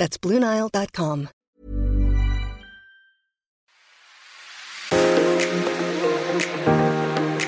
That's BlueNile.com.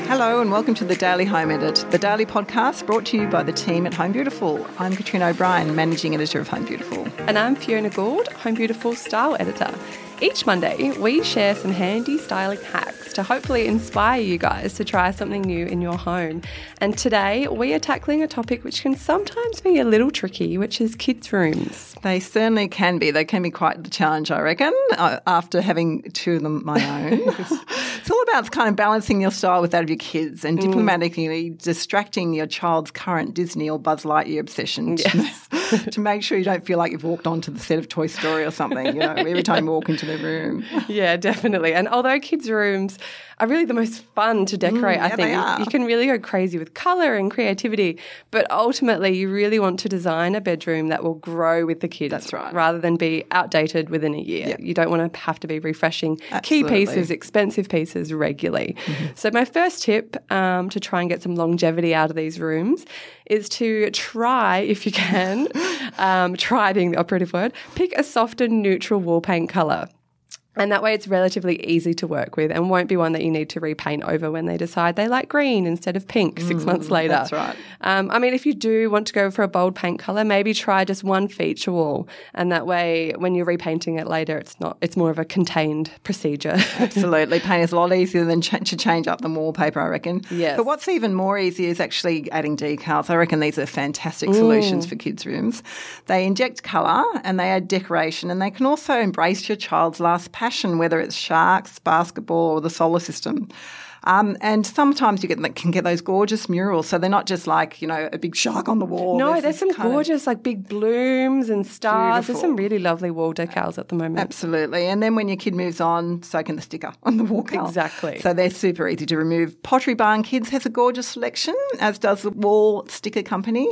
Hello and welcome to the Daily Home Edit, the daily podcast brought to you by the team at Home Beautiful. I'm Katrina O'Brien, managing editor of Home Beautiful. And I'm Fiona Gould, Home Beautiful style editor. Each Monday, we share some handy styling hacks to hopefully inspire you guys to try something new in your home. And today, we are tackling a topic which can sometimes be a little tricky, which is kids' rooms. They certainly can be. They can be quite the challenge, I reckon, uh, after having two of them my own. it's all about kind of balancing your style with that of your kids and diplomatically distracting your child's current Disney or Buzz Lightyear obsession Yes. to, to make sure you don't feel like you've walked onto the set of Toy Story or something, you know, every time you walk into the room. Yeah, definitely. And although kids' rooms are really the most fun to decorate, Mm, I think you- you can really go crazy with colour and creativity. But ultimately, you really want to design a bedroom that will grow with the kids. That's right. Rather than be outdated within a year. Yeah. You don't want to have to be refreshing key Absolutely. Mm-hmm. pieces, expensive pieces regularly. So, my first tip um, to try and get some longevity out of these rooms is to try, if you can, um, try being the operative word, pick a softer neutral wall paint colour. And that way it's relatively easy to work with and won't be one that you need to repaint over when they decide they like green instead of pink six months later. Mm, that's right. Um, I mean, if you do want to go for a bold paint color, maybe try just one feature wall. And that way, when you're repainting it later, it's not, it's more of a contained procedure. Absolutely. Paint is a lot easier than ch- to change up the wallpaper, I reckon. Yes. But what's even more easy is actually adding decals. I reckon these are fantastic solutions for kids' rooms. They inject colour and they add decoration and they can also embrace your child's last passion, whether it's sharks, basketball, or the solar system. Um, and sometimes you get, can get those gorgeous murals. So they're not just like, you know, a big shark on the wall. no, There's there's some gorgeous, like big blooms and stars. There's some really lovely wall decals at the moment. Absolutely. And then when your kid moves on, so can the sticker on the wall colour. Exactly. So they're super easy to remove. Pottery Barn Kids has a gorgeous selection, as does the Wall Sticker Company.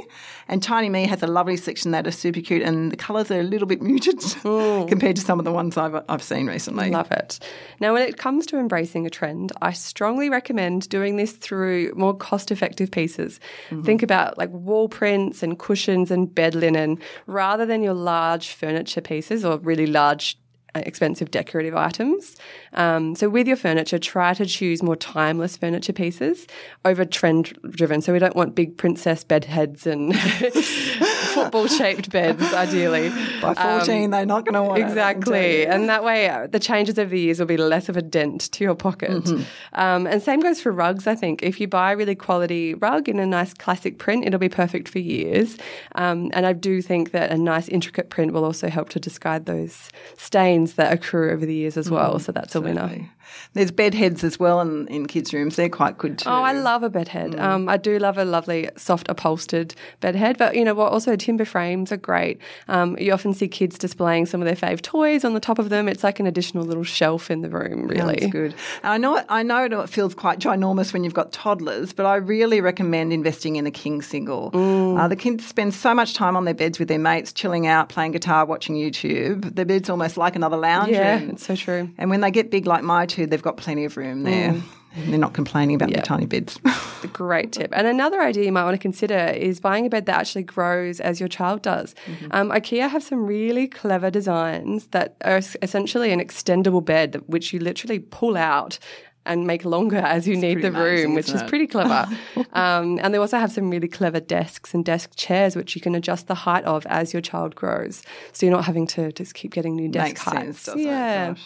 And Tiny Me has a lovely section that is super cute, and the colours are a little bit muted compared to some of the ones I've, I've seen recently. Love it. Now, when it comes to embracing a trend, I strongly recommend doing this through more cost effective pieces. Mm-hmm. Think about like wall prints and cushions and bed linen rather than your large furniture pieces or really large. Uh, Expensive decorative items. Um, so, with your furniture, try to choose more timeless furniture pieces over trend driven. So, we don't want big princess bed heads and football shaped beds, ideally. By 14, they're not going to want it, I can tell Exactly. And that way, uh, the changes over the years will be less of a dent to your pocket. Mm-hmm. Um, and same goes for rugs, I think. If you buy a really quality rug in a nice classic print, it'll be perfect for years. Um, and I do think that a nice intricate print will also help to disguise those stains that accrue over the years as well. Mm-hmm. So that's a winner. There's bed heads as well in, in kids' rooms. They're quite good too. Oh, I love a bedhead. Mm. Um, I do love a lovely, soft upholstered bedhead. But you know what? Also, timber frames are great. Um, you often see kids displaying some of their fave toys on the top of them. It's like an additional little shelf in the room, really. Sounds good. I know it, I know it feels quite ginormous when you've got toddlers, but I really recommend investing in a king single. Mm. Uh, the kids spend so much time on their beds with their mates, chilling out, playing guitar, watching YouTube. The bed's almost like another lounge Yeah, it's so true. And when they get big like my two, they've got plenty of room there. And they're not complaining about Mm. Yeah. their tiny beds. Great tip. And another idea you might want to consider is buying a bed that actually grows as your child does. Mm-hmm. Um, IKEA have some really clever designs that are essentially an extendable bed, which you literally pull out and make longer as you need the pretty amazing, room, which it? pretty clever. um, and they also have some really clever desks and desk chairs, which you can adjust the height of as your child grows. So you're not having to just keep getting new desk Makes heights. sense, yeah. it?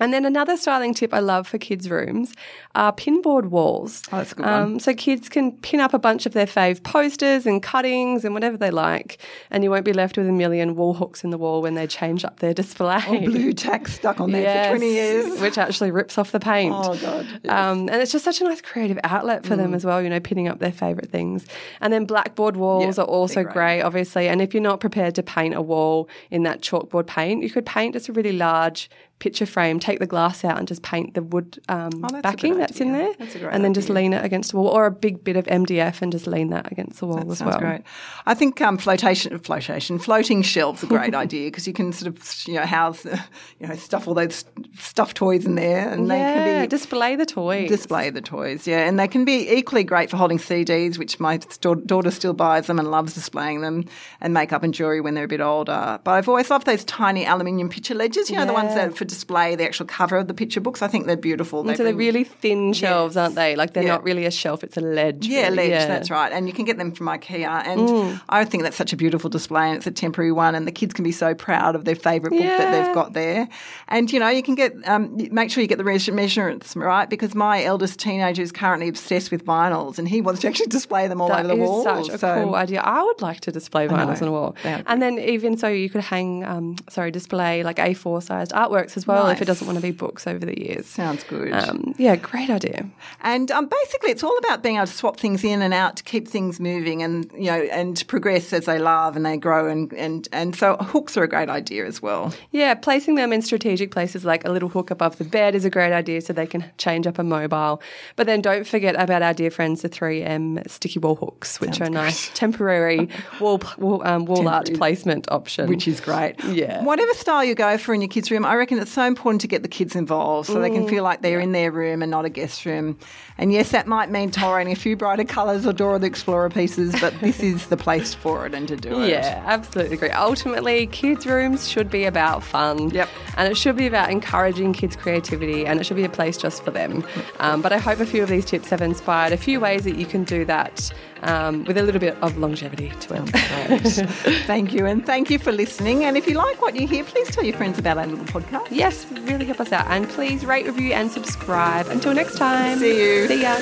And then another styling tip I love for kids' rooms are pinboard walls. Oh, that's a good one. So kids can pin up a bunch of their fave posters and cuttings and whatever they like, and you won't be left with a million wall hooks in the wall when they change up their display. Or Blu Tack stuck on there for 20 years. Which actually rips off the paint. Oh, God. Yes. Um, and it's just such a nice creative outlet for Mm. them as well, you know, pinning up their favourite things. And then blackboard walls Yeah, are also great. great. obviously. And if you're not prepared to paint a wall in that chalkboard paint, you could paint just a really large picture frame, take the glass out and just paint the wood um, Oh, backing that's in there. That's and then just lean it against the wall or a big bit of MDF and just lean that against the wall as well. great. I think um, flotation, flotation, floating shelves are a great idea because you can sort of you know house you know stuff all those stuffed toys in there, and Yeah, they can be display the toys. display the toys. Yeah, and they can be equally great for holding CDs, which my daughter still buys them and loves displaying them, and makeup and jewelry when they're a bit older. But I've always loved those tiny aluminium picture ledgers. You know the ones that for display, the actual cover of the picture books. I think they're beautiful. And so they're really thin shelves, Yes. aren't they? Like they're Yeah. not really a shelf; it's a ledge. Yeah, really. ledge, that's right. And you can get them from IKEA. And Mm. I think that's such a beautiful display and it's a temporary one. And the kids can be so proud of their favourite book that they've got there. And, you know, you can get, um, make sure you get the measure- measurements right because my eldest teenager is currently obsessed with vinyls and he wants to actually display them all That over the wall. such a So- cool idea. I would like to display vinyls on a wall. And then even so, you could hang, um, sorry, display like A4 sized artworks as well if it doesn't want to be books over the years. Sounds good. Um, yeah, great idea. And um, basically, it's all about being able to swap things in and out to keep things moving, and you know, and progress as they love and they grow, and and and so hooks are a great idea as well. Yeah, placing them in strategic places like a little hook above the bed is a great idea so they can change up a mobile. But then don't forget about our dear friends, the 3M sticky wall hooks, which are a nice temporary wall, wall, um, wall art placement option. which is great. Yeah. Whatever style you go for in your kids' room, I reckon it's so important to get the kids involved so they can feel like they're in their room and not a guest room. And yes, that might mean tolerating a few brighter colours or Dora the Explorer pieces, but this is the place for it and to do it. Yeah, absolutely agree. Ultimately, kids' rooms should be about fun. Yep. And it should be about encouraging kids' creativity and it should be a place just for them. Um, but I hope a few of these tips have inspired a few ways that you can do that um, with a little bit of longevity to it. thank you. And thank you for listening. And if you like what you hear, please tell your friends about our little podcast. yes, really help us out. And please rate, review, and subscribe. Until next time. See you. See ya.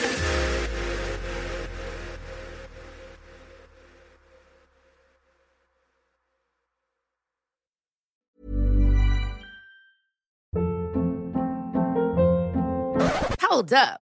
Hold up.